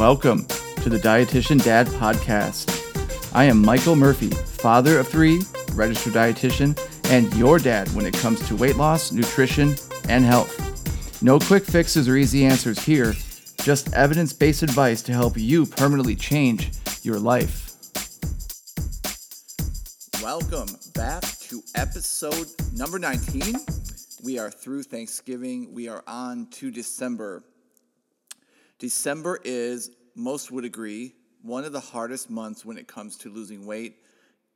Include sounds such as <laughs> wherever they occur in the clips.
Welcome to the Dietitian Dad Podcast. I am Michael Murphy, father of three, registered dietitian, and your dad when it comes to weight loss, nutrition, and health. No quick fixes or easy answers here, just evidence based advice to help you permanently change your life. Welcome back to episode number 19. We are through Thanksgiving, we are on to December. December is, most would agree, one of the hardest months when it comes to losing weight,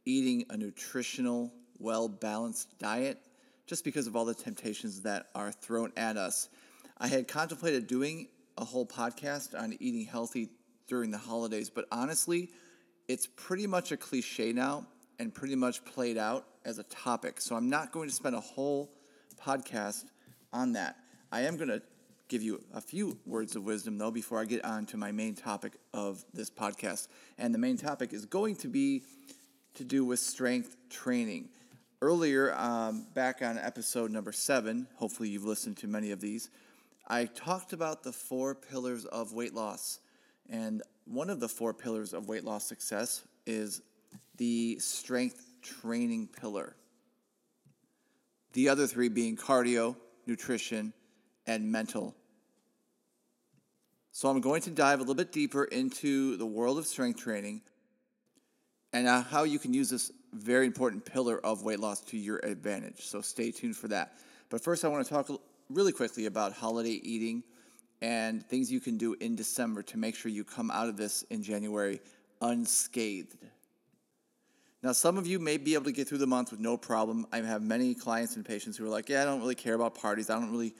eating a nutritional, well balanced diet, just because of all the temptations that are thrown at us. I had contemplated doing a whole podcast on eating healthy during the holidays, but honestly, it's pretty much a cliche now and pretty much played out as a topic. So I'm not going to spend a whole podcast on that. I am going to give you a few words of wisdom, though, before I get on to my main topic of this podcast. And the main topic is going to be to do with strength training. Earlier, um, back on episode number seven, hopefully you've listened to many of these, I talked about the four pillars of weight loss. And one of the four pillars of weight loss success is the strength training pillar. The other three being cardio, nutrition, and mental. So I'm going to dive a little bit deeper into the world of strength training and uh, how you can use this very important pillar of weight loss to your advantage. So stay tuned for that. But first, I want to talk really quickly about holiday eating and things you can do in December to make sure you come out of this in January unscathed. Now, some of you may be able to get through the month with no problem. I have many clients and patients who are like, "Yeah, I don't really care about parties. I don't really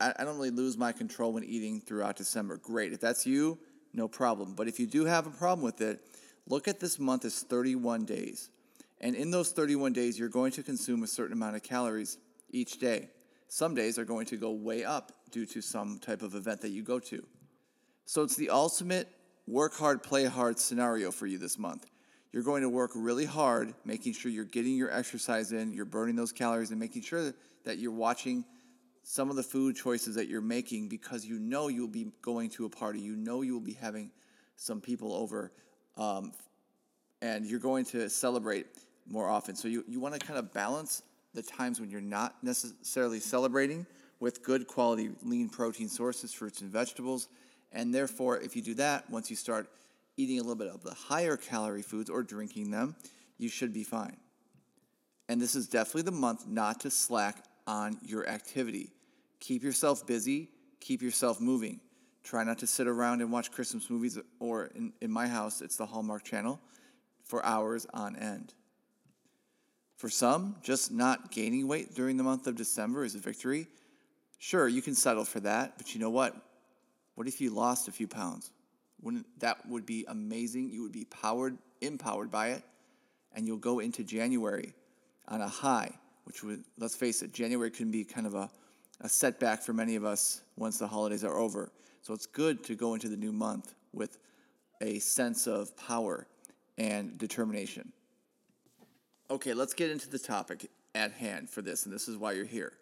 I, I don't really lose my control when eating throughout December. Great. If that's you, no problem. But if you do have a problem with it, look at this month as 31 days. And in those 31 days, you're going to consume a certain amount of calories each day. Some days are going to go way up due to some type of event that you go to. So it's the ultimate work hard, play hard scenario for you this month. You're going to work really hard, making sure you're getting your exercise in, you're burning those calories, and making sure that you're watching some of the food choices that you're making because you know you'll be going to a party, you know you will be having some people over, um, and you're going to celebrate more often. So you, you want to kind of balance the times when you're not necessarily celebrating with good quality lean protein sources, fruits and vegetables. And therefore, if you do that, once you start eating a little bit of the higher calorie foods or drinking them, you should be fine. And this is definitely the month not to slack on your activity. Keep yourself busy, keep yourself moving. Try not to sit around and watch Christmas movies, or in, in my house, it's the Hallmark Channel, for hours on end. For some, just not gaining weight during the month of December is a victory. Sure, you can settle for that, but you know what? What if you lost a few pounds? Wouldn't that would be amazing? You would be powered, empowered by it, and you'll go into January on a high which would, let's face it, January can be kind of a, a setback for many of us once the holidays are over. So it's good to go into the new month with a sense of power and determination. Okay, let's get into the topic at hand for this, and this is why you're here.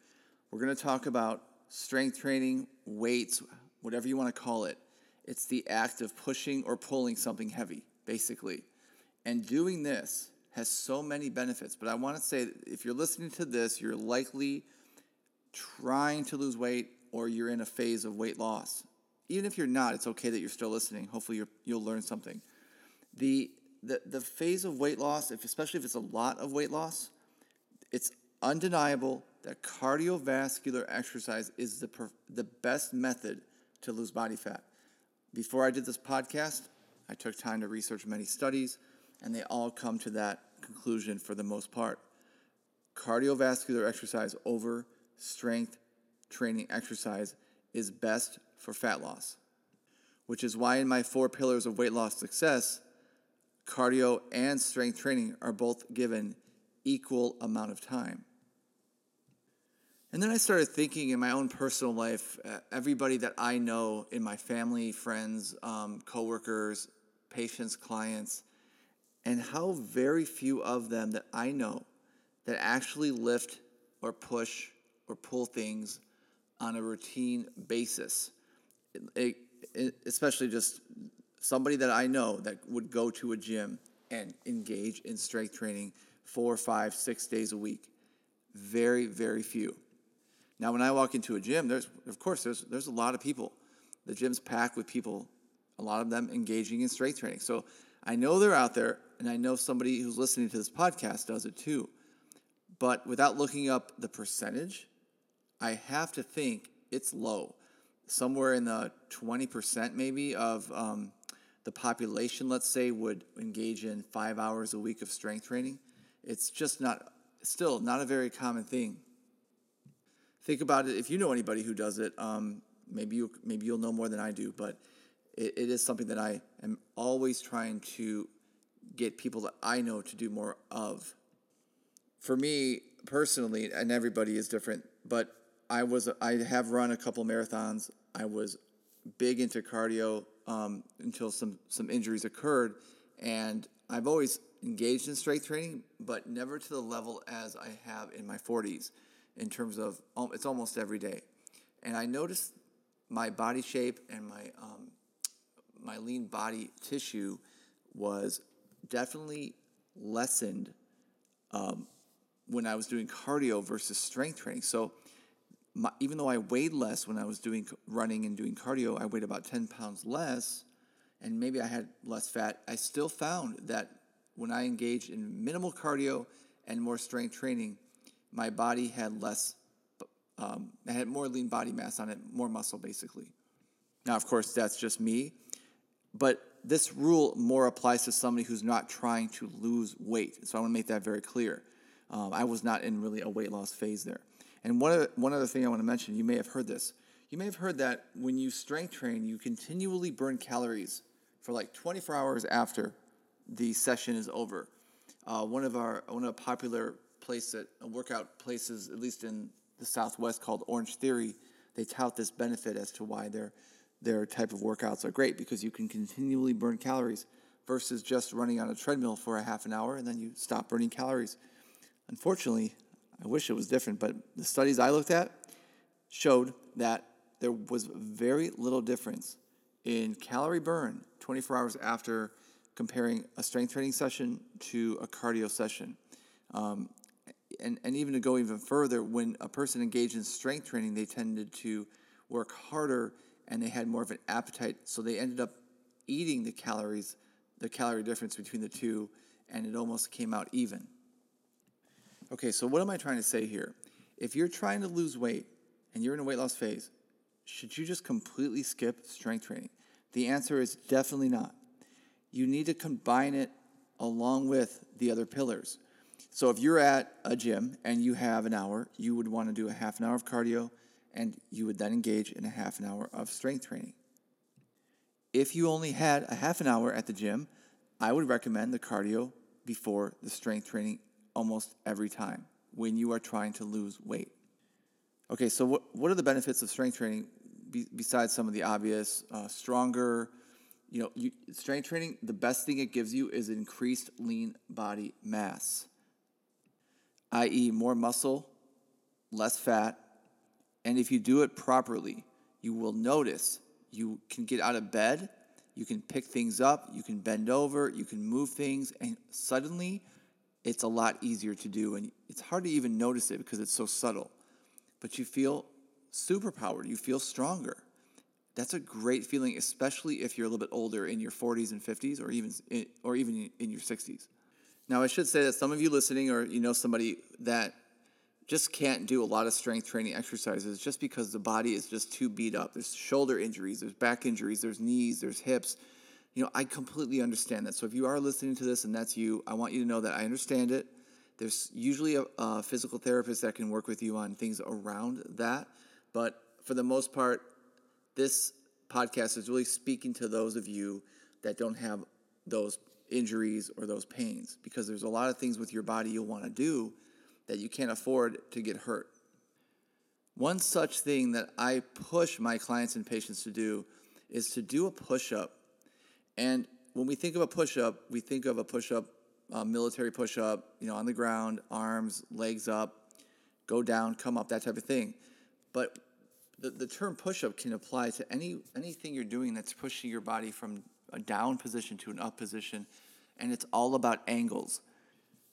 We're going to talk about strength training, weights, whatever you want to call it. It's the act of pushing or pulling something heavy, basically. And doing this has so many benefits. But I want to say if you're listening to this, you're likely trying to lose weight or you're in a phase of weight loss. Even if you're not, it's okay that you're still listening. Hopefully, you will learn something. The, the, the phase of weight loss, if, especially if it's a lot of weight loss, it's undeniable that cardiovascular exercise is the, the best method to lose body fat. Before I did this podcast, I took time to research many studies, and they all come to that conclusion for the most part. Cardiovascular exercise over strength training exercise is best for fat loss, which is why in my four pillars of weight loss success, cardio and strength training are both given equal amount of time. And then I started thinking in my own personal life, uh, everybody that I know in my family, friends, um, coworkers, patients, clients, and how very few of them that I know that actually lift or push or pull things on a routine basis. It, it, especially just somebody that I know that would go to a gym and engage in strength training four, five, six days a week. Very, very few. Now, when I walk into a gym, there's of course there's there's a lot of people. The gym's packed with people, a lot of them engaging in strength training. So I know they're out there, and I know somebody who's listening to this podcast does it too. But without looking up the percentage, I have to think it's low, somewhere in the twenty percent maybe of um, the population. Let's say would engage in five hours a week of strength training. It's just not still not a very common thing think about it. If you know anybody who does it, um, maybe you maybe you'll know more than I do. But it, it is something that I am always trying to get people that I know to do more of. For me personally, and everybody is different, but I was I have run a couple marathons. I was big into cardio um, until some some injuries occurred, and I've always engaged in strength training, but never to the level as I have in my 40s in terms of it's almost every day. And I noticed my body shape and my um, my lean body tissue was definitely lessened um, when I was doing cardio versus strength training. So my, even though I weighed less when I was doing running and doing cardio, I weighed about 10 pounds less, and maybe I had less fat. I still found that when I engaged in minimal cardio and more strength training, my body had less, um, I had more lean body mass on it, more muscle basically. Now, of course, that's just me, but this rule more applies to somebody who's not trying to lose weight. So I want to make that very clear. Um, I was not in really a weight loss phase there. And one, other, one other thing I want to mention, you may have heard this. You may have heard that when you strength train, you continually burn calories for like 24 hours after the session is over. Uh, one of our one of the popular place that uh, workout places, at least in the Southwest, called Orangetheory, they tout this benefit as to why their their type of workouts are great because you can continually burn calories versus just running on a treadmill for a half an hour and then you stop burning calories. Unfortunately, I wish it was different, but the studies I looked at showed that there was very little difference in calorie burn 24 hours after comparing a strength training session to a cardio session. Um, and, and even to go even further, when a person engaged in strength training, they tended to work harder and they had more of an appetite. So they ended up eating the calories, the calorie difference between the two, and it almost came out even. Okay, so what am I trying to say here? If you're trying to lose weight and you're in a weight loss phase, should you just completely skip strength training? The answer is definitely not. You need to combine it along with the other pillars. So if you're at a gym and you have an hour, you would want to do a half an hour of cardio and you would then engage in a half an hour of strength training. If you only had a half an hour at the gym, I would recommend the cardio before the strength training almost every time when you are trying to lose weight. Okay, so what, what are the benefits of strength training be, besides some of the obvious? Uh, stronger, you know, you, strength training, the best thing it gives you is increased lean body mass i.e., more muscle, less fat. And if you do it properly, you will notice you can get out of bed, you can pick things up, you can bend over, you can move things, and suddenly it's a lot easier to do. And it's hard to even notice it because it's so subtle. But you feel superpowered, you feel stronger. That's a great feeling, especially if you're a little bit older in your 40s and 50s, or even or even in your 60s. Now, I should say that some of you listening, or you know somebody that just can't do a lot of strength training exercises just because the body is just too beat up. There's shoulder injuries, there's back injuries, there's knees, there's hips. You know, I completely understand that. So if you are listening to this and that's you, I want you to know that I understand it. There's usually a, a physical therapist that can work with you on things around that. But for the most part, this podcast is really speaking to those of you that don't have those injuries or those pains because there's a lot of things with your body you'll want to do that you can't afford to get hurt. One such thing that I push my clients and patients to do is to do a push up. And when we think of a push up, we think of a push up, a uh, military push up, you know, on the ground, arms, legs up, go down, come up, that type of thing. But the, the term push up can apply to any anything you're doing that's pushing your body from a down position to an up position, and it's all about angles.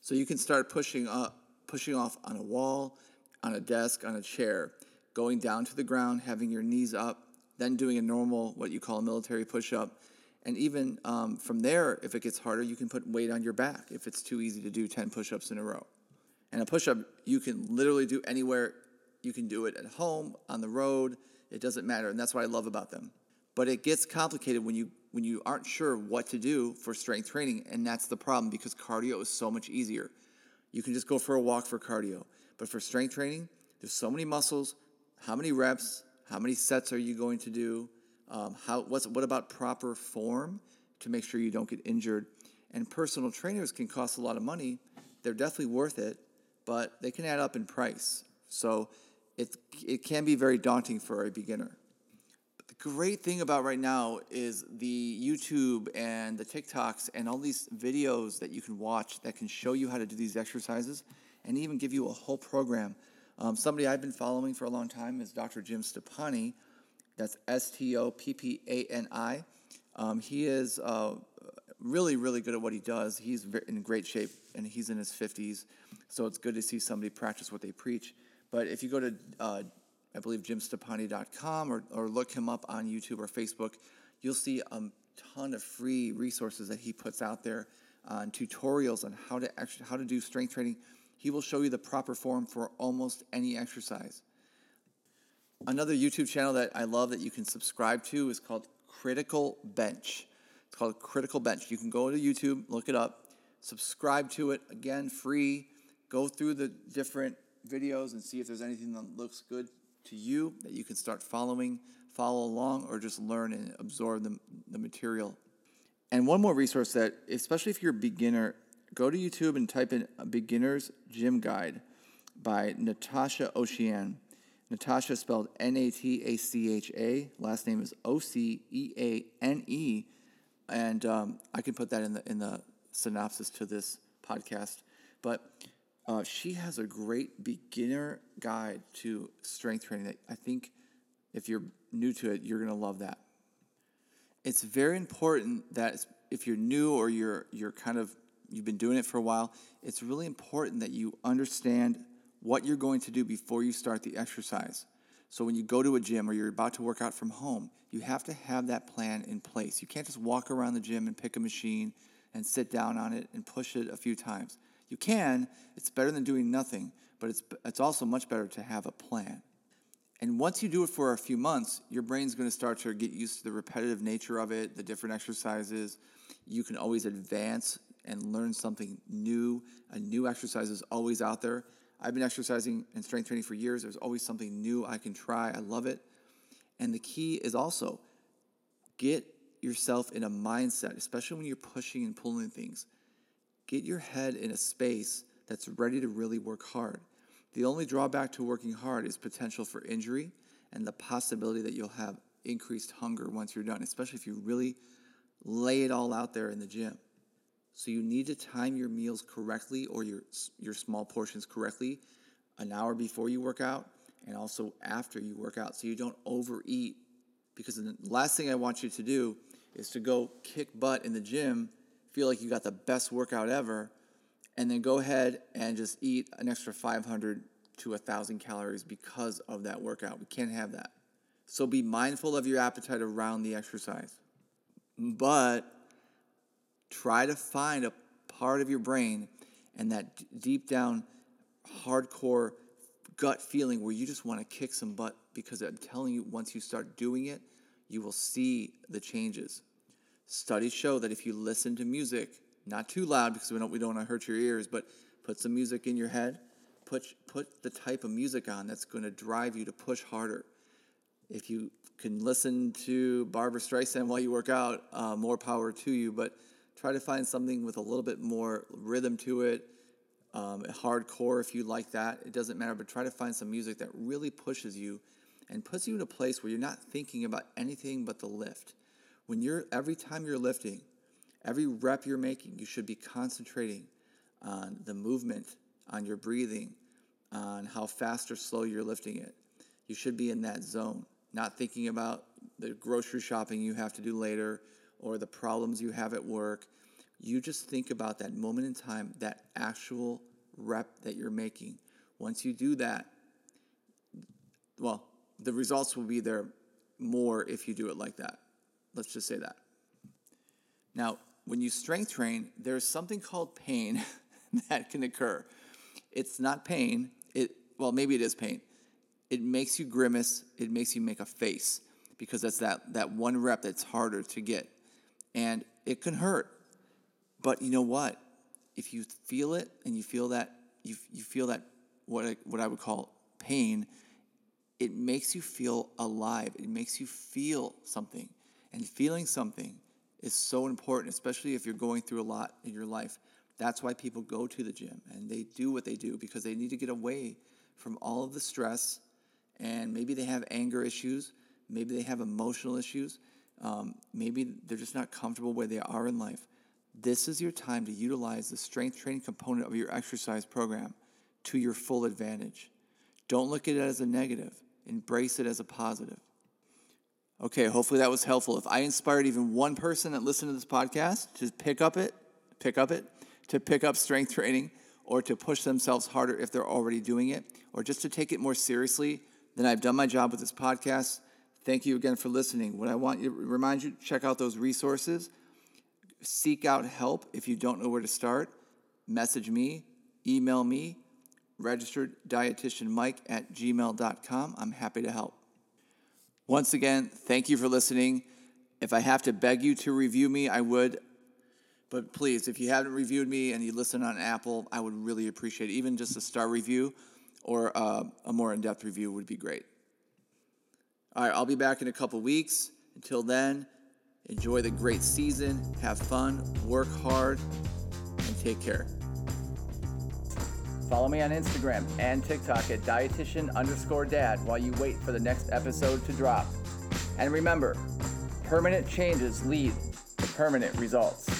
So you can start pushing up, pushing off on a wall, on a desk, on a chair, going down to the ground, having your knees up, then doing a normal, what you call a military push up. And even um, from there, if it gets harder, you can put weight on your back if it's too easy to do 10 push ups in a row. And a push up, you can literally do anywhere. You can do it at home, on the road. It doesn't matter. And that's what I love about them. But it gets complicated when you when you aren't sure what to do for strength training, and that's the problem because cardio is so much easier. You can just go for a walk for cardio, but for strength training, there's so many muscles. How many reps? How many sets are you going to do? Um, how what's what about proper form to make sure you don't get injured? And personal trainers can cost a lot of money. They're definitely worth it, but they can add up in price. So it it can be very daunting for a beginner great thing about right now is the YouTube and the TikToks and all these videos that you can watch that can show you how to do these exercises and even give you a whole program. Um, somebody I've been following for a long time is Dr. Jim Stoppani. That's S T O P P A N I. Um, he is uh, really, really good at what he does. He's in great shape and he's in his 50s. So it's good to see somebody practice what they preach. But if you go to uh, I believe jimstoppani.com or, or look him up on YouTube or Facebook. You'll see a ton of free resources that he puts out there on tutorials on how to actually how to do strength training. He will show you the proper form for almost any exercise. Another YouTube channel that I love that you can subscribe to is called Critical Bench. It's called Critical Bench. You can go to YouTube, look it up, subscribe to it. Again, free. Go through the different videos and see if there's anything that looks good to you that you can start following, follow along, or just learn and absorb the, the material. And one more resource that, especially if you're a beginner, go to YouTube and type in a beginner's gym guide by Natacha Oceane. Natacha spelled N A T A C H A. Last name is O C E A N E, and um, I can put that in the in the synopsis to this podcast. But uh, she has a great beginner guide to strength training that I think if you're new to it, you're going to love that. It's very important that if you're new or you're you're kind of you've been doing it for a while, it's really important that you understand what you're going to do before you start the exercise. So when you go to a gym or you're about to work out from home, you have to have that plan in place. You can't just walk around the gym and pick a machine and sit down on it and push it a few times. You can, it's better than doing nothing, but it's, it's also much better to have a plan. And once you do it for a few months, your brain's going to start to get used to the repetitive nature of it, the different exercises. You can always advance and learn something new. A new exercise is always out there. I've been exercising and strength training for years. There's always something new I can try. I love it. And the key is also get yourself in a mindset, especially when you're pushing and pulling things. Get your head in a space that's ready to really work hard. The only drawback to working hard is potential for injury and the possibility that you'll have increased hunger once you're done, especially if you really lay it all out there in the gym. So you need to time your meals correctly or your your small portions correctly an hour before you work out and also after you work out so you don't overeat because the last thing I want you to do is to go kick butt in the gym feel like you got the best workout ever, and then go ahead and just eat an extra 500 to 1,000 calories because of that workout. We can't have that. So be mindful of your appetite around the exercise. But try to find a part of your brain and that d- deep down, hardcore gut feeling where you just want to kick some butt because I'm telling you, once you start doing it, you will see the changes. Studies show that if you listen to music, not too loud because we don't we don't want to hurt your ears, but put some music in your head. Put put the type of music on that's going to drive you to push harder. If you can listen to Barbra Streisand while you work out, uh, more power to you. But try to find something with a little bit more rhythm to it. Um, hardcore if you like that. It doesn't matter, but try to find some music that really pushes you and puts you in a place where you're not thinking about anything but the lift. When you're every time you're lifting, every rep you're making, you should be concentrating on the movement, on your breathing, on how fast or slow you're lifting it. You should be in that zone, not thinking about the grocery shopping you have to do later or the problems you have at work. You just think about that moment in time, that actual rep that you're making. Once you do that, well, the results will be there more if you do it like that. Let's just say that. Now, when you strength train, there's something called pain <laughs> that can occur. It's not pain. It well, maybe it is pain. It makes you grimace. It makes you make a face because that's that that one rep that's harder to get, and it can hurt. But you know what? If you feel it and you feel that you you feel that what I, what I would call pain, it makes you feel alive. It makes you feel something, and feeling something is so important, especially if you're going through a lot in your life. That's why people go to the gym and they do what they do because they need to get away from all of the stress. And maybe they have anger issues, maybe they have emotional issues, um, maybe they're just not comfortable where they are in life. This is your time to utilize the strength training component of your exercise program to your full advantage. Don't look at it as a negative, embrace it as a positive. Okay, hopefully that was helpful. If I inspired even one person that listened to this podcast to pick up it, pick up it, to pick up strength training or to push themselves harder if they're already doing it, or just to take it more seriously, then I've done my job with this podcast. Thank you again for listening. What I want to remind you, check out those resources. Seek out help if you don't know where to start. Message me, email me, registered dietitian mike at gmail.com. I'm happy to help. Once again, thank you for listening. If I have to beg you to review me, I would. But please, if you haven't reviewed me and you listen on Apple, I would really appreciate it. Even just a star review or uh, a more in depth review would be great. All right, I'll be back in a couple weeks. Until then, enjoy the great season, have fun, work hard, and take care. Follow me on Instagram and TikTok at dietitian underscore dad while you wait for the next episode to drop. And remember, permanent changes lead to permanent results.